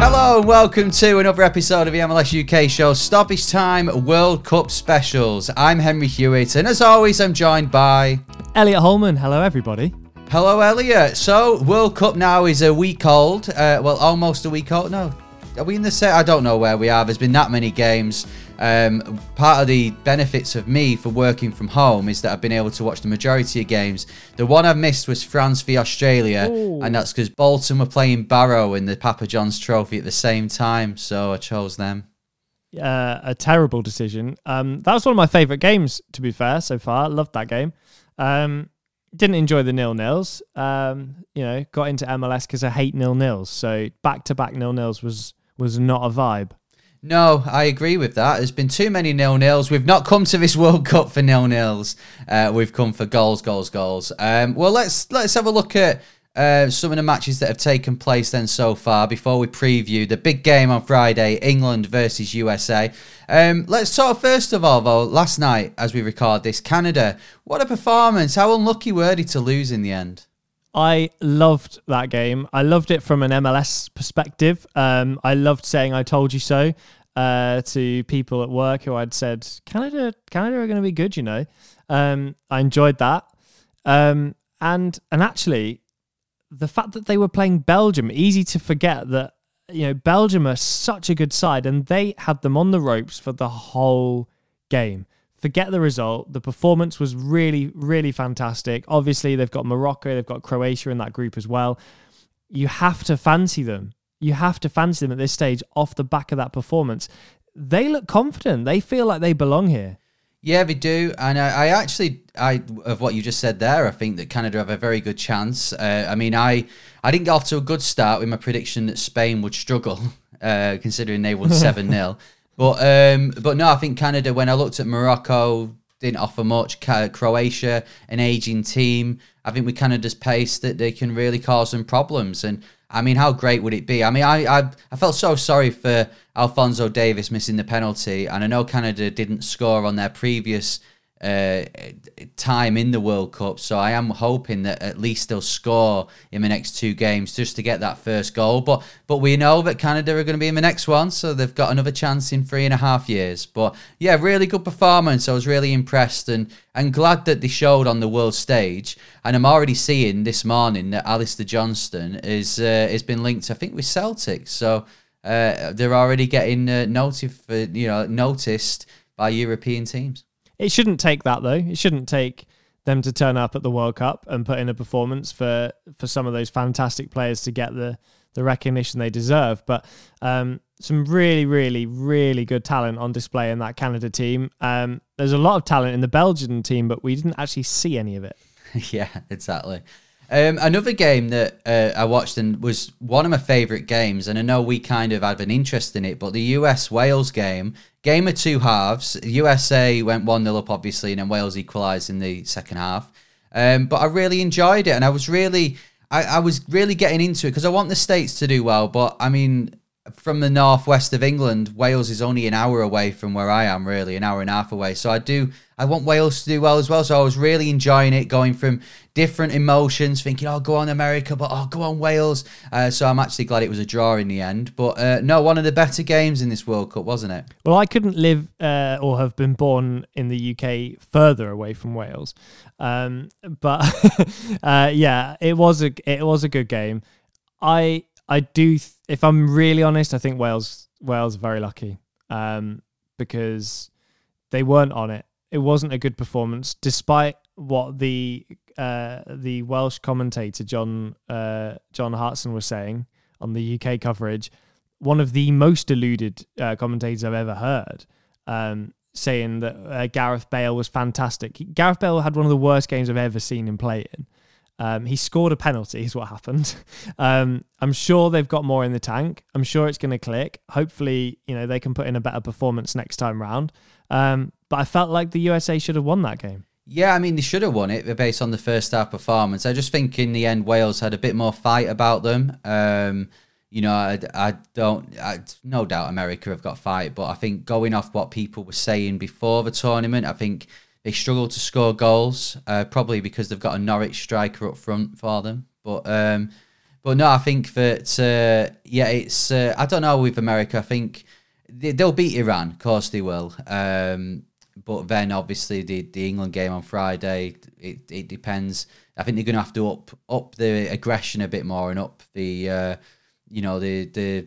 Hello and welcome to another episode of the MLS UK show, Stoppage Time World Cup Specials. I'm Henry Hewitt, and as always, I'm joined by Elliot Holman. Hello, everybody. Hello, Elliot. So, World Cup now is a week old. Uh, well, almost a week old. No, are we in the set? I don't know where we are. There's been that many games. Um, part of the benefits of me for working from home is that I've been able to watch the majority of games. The one I missed was France v Australia, Ooh. and that's because Bolton were playing Barrow in the Papa John's Trophy at the same time, so I chose them. Uh, a terrible decision. Um, that was one of my favourite games, to be fair, so far. Loved that game. Um, didn't enjoy the nil nils. Um, you know, got into MLS because I hate nil nils. So back to back nil nils was was not a vibe. No, I agree with that. There's been too many nil nils. We've not come to this World Cup for nil nils. Uh, we've come for goals, goals, goals. Um, well, let's let's have a look at uh, some of the matches that have taken place then so far before we preview the big game on Friday, England versus USA. Um, let's talk first of all, though. Last night, as we record this, Canada. What a performance! How unlucky were they to lose in the end? I loved that game. I loved it from an MLS perspective. Um, I loved saying "I told you so" uh, to people at work who I'd said Canada, Canada are going to be good. You know, um, I enjoyed that, um, and and actually, the fact that they were playing Belgium, easy to forget that you know Belgium are such a good side, and they had them on the ropes for the whole game forget the result. The performance was really, really fantastic. Obviously, they've got Morocco, they've got Croatia in that group as well. You have to fancy them. You have to fancy them at this stage off the back of that performance. They look confident. They feel like they belong here. Yeah, they do, and I, I, actually, I of what you just said there, I think that Canada have a very good chance. Uh, I mean, I I didn't get off to a good start with my prediction that Spain would struggle, uh, considering they won seven 0 But um, but no, I think Canada. When I looked at Morocco, didn't offer much. Croatia, an aging team. I think with Canada's pace, that they can really cause some problems. And I mean, how great would it be? I mean, I I, I felt so sorry for Alphonso Davies missing the penalty, and I know Canada didn't score on their previous uh, time in the World Cup. So I am hoping that at least they'll score in the next two games just to get that first goal. But but we know that Canada are going to be in the next one, so they've got another chance in three and a half years. But yeah, really good performance. I was really impressed and and glad that they showed on the world stage. And I'm already seeing this morning that Alistair Johnston is uh, has been linked, I think, with Celtic. So. Uh, they're already getting uh, notif- you know, noticed by European teams. It shouldn't take that though. It shouldn't take them to turn up at the World Cup and put in a performance for for some of those fantastic players to get the the recognition they deserve. But um, some really, really, really good talent on display in that Canada team. Um, there's a lot of talent in the Belgian team, but we didn't actually see any of it. yeah, exactly. Um, another game that uh, I watched and was one of my favourite games, and I know we kind of had an interest in it, but the US Wales game, game of two halves. USA went 1 0 up, obviously, and then Wales equalised in the second half. Um, but I really enjoyed it, and I was really. I, I was really getting into it because I want the States to do well, but I mean, from the northwest of England, Wales is only an hour away from where I am, really, an hour and a half away. So I do, I want Wales to do well as well. So I was really enjoying it, going from different emotions, thinking, oh, go on America, but oh, go on Wales. Uh, so I'm actually glad it was a draw in the end. But uh, no, one of the better games in this World Cup, wasn't it? Well, I couldn't live uh, or have been born in the UK further away from Wales, um, but uh, yeah, it was a it was a good game. I I do. Th- if I'm really honest, I think Wales Wales are very lucky um, because they weren't on it. It wasn't a good performance, despite what the uh, the Welsh commentator John uh, John Hartson was saying on the UK coverage. One of the most deluded uh, commentators I've ever heard, um, saying that uh, Gareth Bale was fantastic. Gareth Bale had one of the worst games I've ever seen him play in. Um, he scored a penalty, is what happened. Um, I'm sure they've got more in the tank. I'm sure it's going to click. Hopefully, you know they can put in a better performance next time round. Um, but I felt like the USA should have won that game. Yeah, I mean they should have won it based on the first half performance. I just think in the end Wales had a bit more fight about them. Um, you know, I, I don't, I, no doubt America have got fight, but I think going off what people were saying before the tournament, I think they struggle to score goals, uh, probably because they've got a Norwich striker up front for them. But um, but no, I think that uh, yeah, it's uh, I don't know with America. I think they, will beat Iran, of course they will. Um, but then obviously the, the England game on Friday, it, it depends. I think they're going to have to up up the aggression a bit more and up the uh, you know the the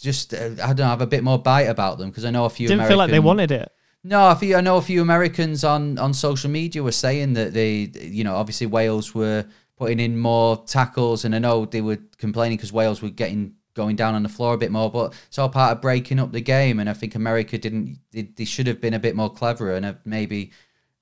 just uh, I don't know have a bit more bite about them because I know a few didn't American, feel like they wanted it. No, few, I know a few Americans on on social media were saying that they you know obviously Wales were putting in more tackles and I know they were complaining because Wales were getting going down on the floor a bit more, but it's all part of breaking up the game. And I think America didn't. They, they should have been a bit more clever, and maybe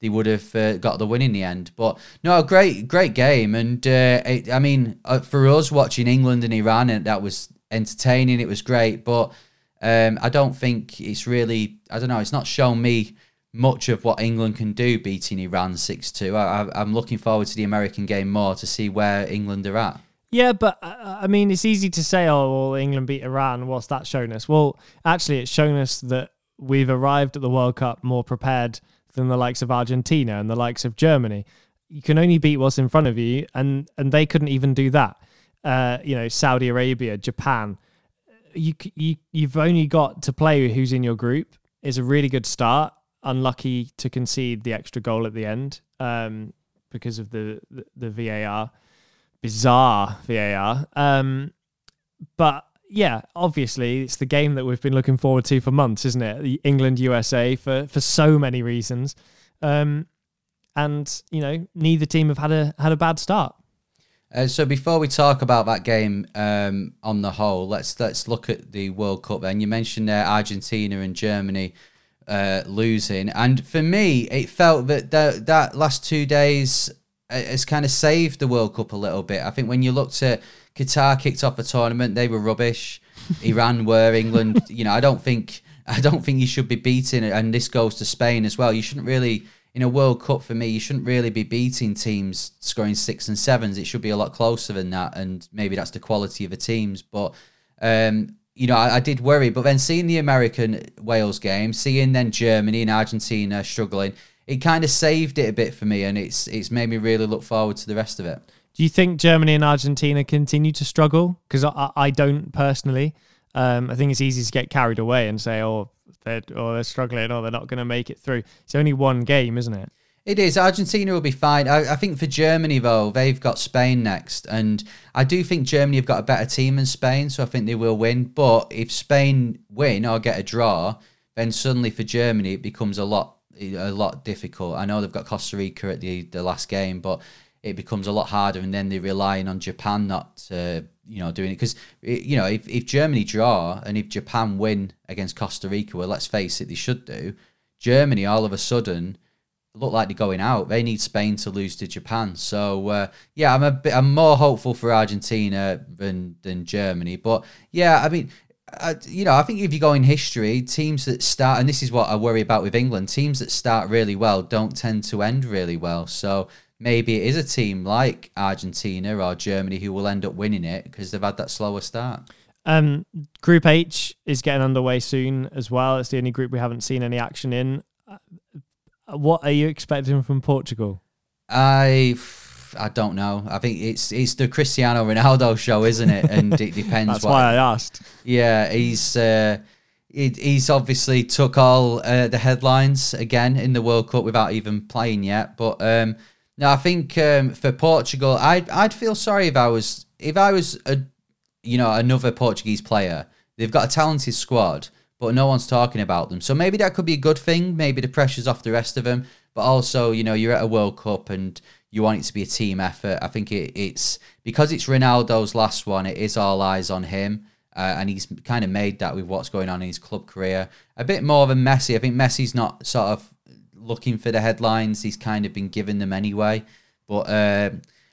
they would have uh, got the win in the end. But no, great, great game. And uh, it, I mean, uh, for us watching England and Iran, and that was entertaining. It was great, but um, I don't think it's really. I don't know. It's not shown me much of what England can do beating Iran six two. I'm looking forward to the American game more to see where England are at. Yeah, but uh, I mean, it's easy to say, oh, well, England beat Iran. What's that shown us? Well, actually, it's shown us that we've arrived at the World Cup more prepared than the likes of Argentina and the likes of Germany. You can only beat what's in front of you, and and they couldn't even do that. Uh, you know, Saudi Arabia, Japan. You you you've only got to play who's in your group. Is a really good start. Unlucky to concede the extra goal at the end um, because of the, the, the VAR bizarre VAR. Um, but yeah, obviously it's the game that we've been looking forward to for months, isn't it? The England USA for for so many reasons. Um, and you know, neither team have had a had a bad start. Uh, so before we talk about that game um, on the whole, let's let's look at the World Cup. Then you mentioned there Argentina and Germany uh, losing, and for me, it felt that that, that last two days has kind of saved the World Cup a little bit. I think when you looked at Qatar kicked off the tournament, they were rubbish. Iran were England. You know, I don't think I don't think you should be beating it. And this goes to Spain as well. You shouldn't really in a World Cup for me. You shouldn't really be beating teams scoring six and sevens. It should be a lot closer than that. And maybe that's the quality of the teams. But um, you know, I, I, did worry. But then seeing the American Wales game, seeing then Germany and Argentina struggling it kind of saved it a bit for me, and it's it's made me really look forward to the rest of it. Do you think Germany and Argentina continue to struggle? Because I, I don't personally. Um, I think it's easy to get carried away and say, "Oh, they're or they're struggling, or they're not going to make it through." It's only one game, isn't it? It is. Argentina will be fine. I, I, think for Germany, though, they've got Spain next. And I do think Germany have got a better team than Spain, so I think they will win. But if Spain win or get a draw, then suddenly for Germany, it becomes a lot a lot difficult. I know they've got Costa Rica at the, the last game, but it becomes a lot harder, and then they're relying on Japan not you know doing it because you know if, if Germany draw and if Japan win against Costa Rica, well, let's face it, they should do. Germany all of a sudden look like they're going out. They need Spain to lose to Japan. So uh, yeah, I'm a bit I'm more hopeful for Argentina than than Germany. But yeah, I mean you know, I think if you go in history, teams that start, and this is what I worry about with England, teams that start really well don't tend to end really well. So maybe it is a team like Argentina or Germany who will end up winning it because they've had that slower start. Um, group H is getting underway soon as well. It's the only group we haven't seen any action in. Uh, what are you expecting from Portugal? I I don't know. I think it's it's the Cristiano Ronaldo show, isn't it? And it depends. That's what, why I asked. Yeah, he's uh, he, he's obviously took all uh, the headlines again in the World Cup without even playing yet. But um, no, I think um, for Portugal, I'd I'd feel sorry if I was if I was a you know another Portuguese player. They've got a talented squad, but no one's talking about them. So maybe that could be a good thing. Maybe the pressure's off the rest of them. But also, you know, you're at a World Cup and you want it to be a team effort. I think it, it's because it's Ronaldo's last one. It is all eyes on him, uh, and he's kind of made that with what's going on in his club career. A bit more than Messi. I think Messi's not sort of looking for the headlines. He's kind of been given them anyway. But uh,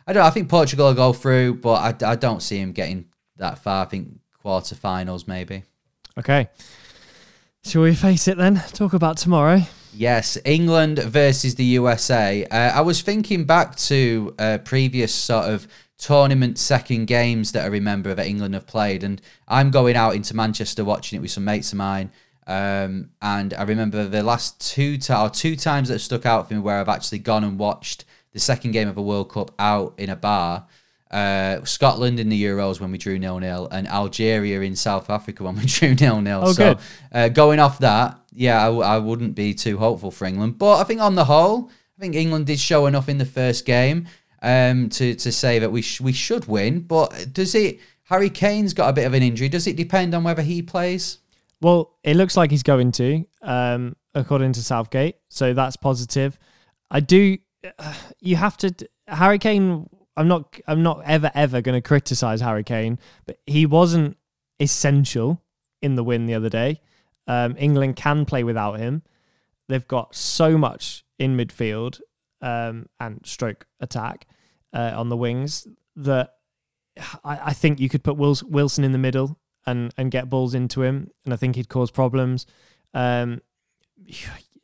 I don't. I think Portugal will go through, but I, I don't see him getting that far. I think quarterfinals maybe. Okay. Shall we face it then? Talk about tomorrow. Yes, England versus the USA. Uh, I was thinking back to uh, previous sort of tournament second games that I remember that England have played, and I'm going out into Manchester watching it with some mates of mine. Um, and I remember the last two t- or two times that stuck out for me where I've actually gone and watched the second game of a World Cup out in a bar. Uh, Scotland in the Euros when we drew nil nil, and Algeria in South Africa when we drew nil nil. Oh, so uh, going off that, yeah, I, w- I wouldn't be too hopeful for England. But I think on the whole, I think England did show enough in the first game um, to to say that we sh- we should win. But does it? Harry Kane's got a bit of an injury. Does it depend on whether he plays? Well, it looks like he's going to, um, according to Southgate. So that's positive. I do. You have to. Harry Kane. I'm not. I'm not ever ever going to criticize Harry Kane, but he wasn't essential in the win the other day. Um, England can play without him. They've got so much in midfield um, and stroke attack uh, on the wings that I, I think you could put Wils- Wilson in the middle and and get balls into him, and I think he'd cause problems. Um,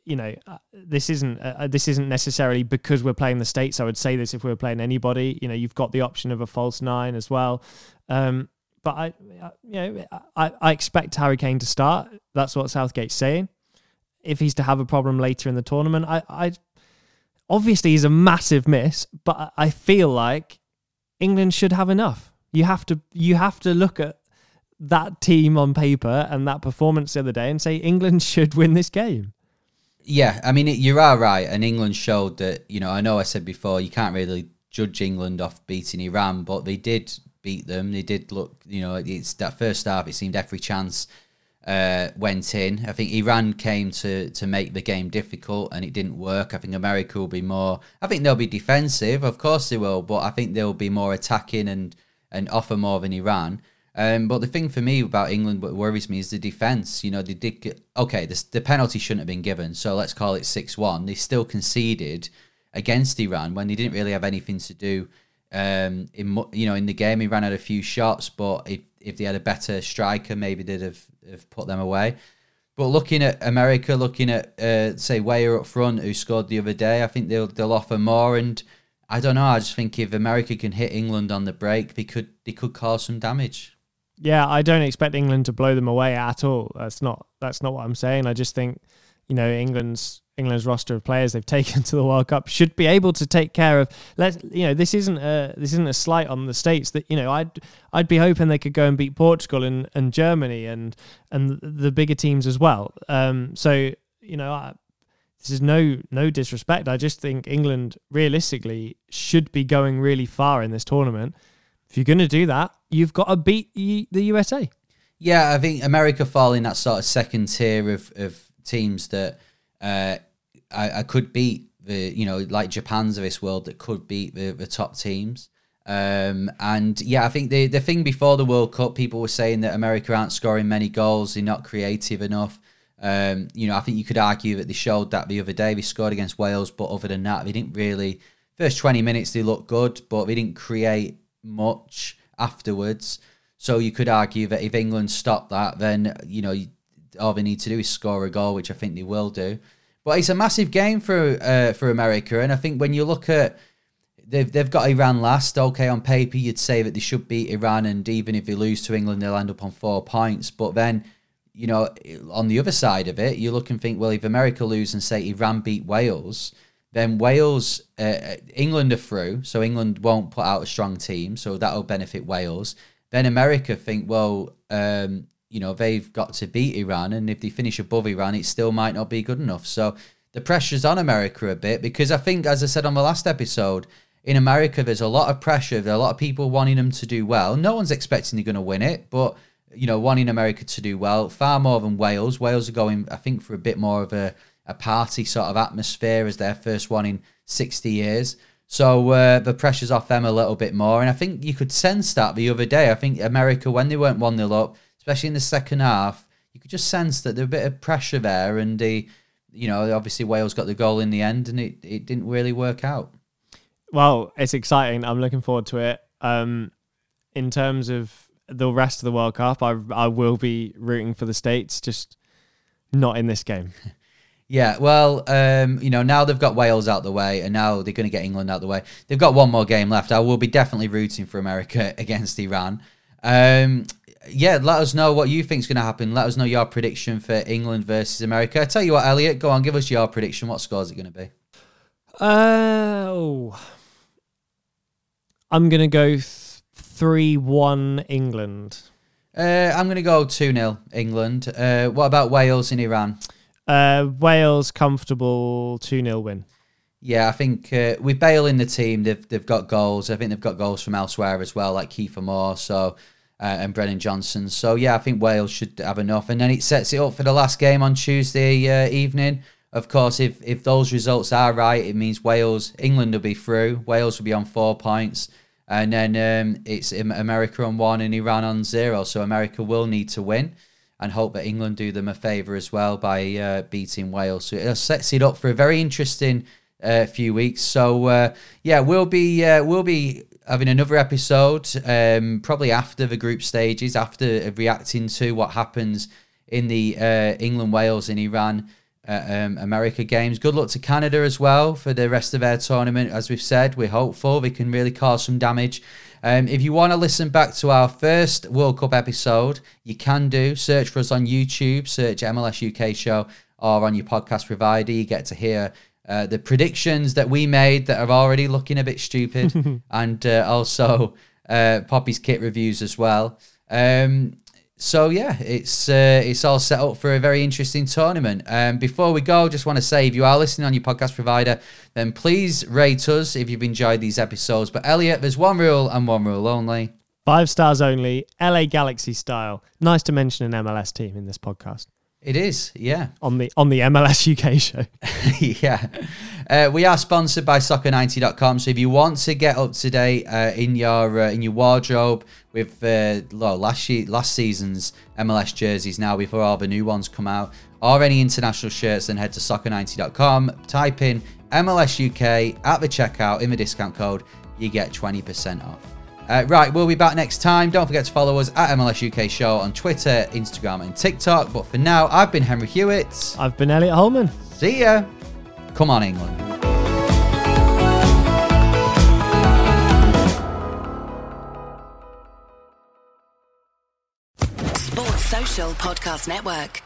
you know, uh, this isn't uh, this isn't necessarily because we're playing the states. I would say this if we were playing anybody. You know, you've got the option of a false nine as well. Um, but I, I- you know, I, I expect Harry Kane to start. That's what Southgate's saying. If he's to have a problem later in the tournament, I, I obviously he's a massive miss, but I feel like England should have enough. You have to you have to look at that team on paper and that performance the other day and say England should win this game. Yeah, I mean, you are right. And England showed that, you know, I know I said before, you can't really judge England off beating Iran, but they did beat them. They did look, you know, it's that first half, it seemed every chance uh, went in. I think Iran came to, to make the game difficult and it didn't work. I think America will be more, I think they'll be defensive, of course they will, but I think they'll be more attacking and, and offer more than Iran. Um, but the thing for me about England, what worries me is the defence. You know, they did get, okay, the, the penalty shouldn't have been given, so let's call it 6 1. They still conceded against Iran when they didn't really have anything to do. Um, in you know, in the game, Iran had a few shots, but if, if they had a better striker, maybe they'd have, have put them away. But looking at America, looking at uh, say Weah up front, who scored the other day, I think they'll they'll offer more. And I don't know. I just think if America can hit England on the break, they could they could cause some damage. Yeah, I don't expect England to blow them away at all. That's not that's not what I'm saying. I just think, you know, England's England's roster of players they've taken to the World Cup should be able to take care of. Let you know, this isn't a this isn't a slight on the states. That you know, I'd I'd be hoping they could go and beat Portugal and, and Germany and and the bigger teams as well. Um, so you know, I, this is no no disrespect. I just think England realistically should be going really far in this tournament. If you're going to do that, you've got to beat the USA. Yeah, I think America fall in that sort of second tier of, of teams that uh, I, I could beat the you know like Japan's of this world that could beat the, the top teams. Um, and yeah, I think the the thing before the World Cup, people were saying that America aren't scoring many goals, they're not creative enough. Um, you know, I think you could argue that they showed that the other day. They scored against Wales, but other than that, they didn't really. First twenty minutes they looked good, but they didn't create much afterwards. So you could argue that if England stop that, then you know all they need to do is score a goal, which I think they will do. But it's a massive game for uh, for America, and I think when you look at they've they've got Iran last. Okay, on paper you'd say that they should beat Iran, and even if they lose to England, they'll end up on four points. But then, you know, on the other side of it, you look and think, well, if America lose and say Iran beat Wales, then Wales, uh, England are through, so England won't put out a strong team, so that'll benefit Wales. Then America think, well, um, you know, they've got to beat Iran, and if they finish above Iran, it still might not be good enough. So the pressure's on America a bit because I think, as I said on the last episode, in America, there's a lot of pressure. There are a lot of people wanting them to do well. No one's expecting they're going to win it, but you know, wanting America to do well far more than Wales. Wales are going, I think, for a bit more of a, a party sort of atmosphere as their first one in 60 years. So uh, the pressure's off them a little bit more. And I think you could sense that the other day. I think America, when they weren't 1 0 up, especially in the second half, you could just sense that there's a bit of pressure there. And, the, you know, obviously Wales got the goal in the end and it, it didn't really work out. Well, it's exciting. I'm looking forward to it. Um, in terms of the rest of the World Cup, I I will be rooting for the States, just not in this game. Yeah, well, um, you know, now they've got Wales out the way, and now they're going to get England out the way. They've got one more game left. I will be definitely rooting for America against Iran. Um, yeah, let us know what you think is going to happen. Let us know your prediction for England versus America. I tell you what, Elliot, go on, give us your prediction. What score is it going to be? Uh, oh. I'm gonna go three one England. Uh, I'm going to go 2 0 England. Uh, what about Wales and Iran? Uh, Wales comfortable two 0 win. Yeah, I think uh, with Bale in the team, they've they've got goals. I think they've got goals from elsewhere as well, like Kiefer Moore, so uh, and Brennan Johnson. So yeah, I think Wales should have enough, and then it sets it up for the last game on Tuesday uh, evening. Of course, if if those results are right, it means Wales, England will be through. Wales will be on four points, and then um, it's America on one and Iran on zero. So America will need to win and hope that England do them a favour as well by uh, beating Wales. So it sets it up for a very interesting uh, few weeks. So uh, yeah, we'll be uh, we'll be having another episode um, probably after the group stages, after reacting to what happens in the uh, England, Wales, and Iran uh, um, America games. Good luck to Canada as well for the rest of their tournament. As we've said, we're hopeful they can really cause some damage. Um, if you want to listen back to our first World Cup episode, you can do. Search for us on YouTube, search MLS UK Show, or on your podcast provider. You get to hear uh, the predictions that we made that are already looking a bit stupid, and uh, also uh, Poppy's kit reviews as well. Um, so yeah, it's uh, it's all set up for a very interesting tournament. Um, before we go, just want to say if you are listening on your podcast provider, then please rate us if you've enjoyed these episodes. But Elliot, there's one rule and one rule only. Five stars only, LA Galaxy style. Nice to mention an MLS team in this podcast. It is, yeah. On the on the MLS UK show. yeah. Uh, we are sponsored by soccer90.com. So if you want to get up to date uh, in your uh, in your wardrobe with uh, last year, last season's MLS jerseys now before all the new ones come out, or any international shirts, then head to soccer90.com. Type in MLS UK at the checkout in the discount code. You get 20% off. Uh, right, we'll be back next time. Don't forget to follow us at MLS UK Show on Twitter, Instagram, and TikTok. But for now, I've been Henry Hewitt. I've been Elliot Holman. See ya. Come on, England. Sports Social Podcast Network.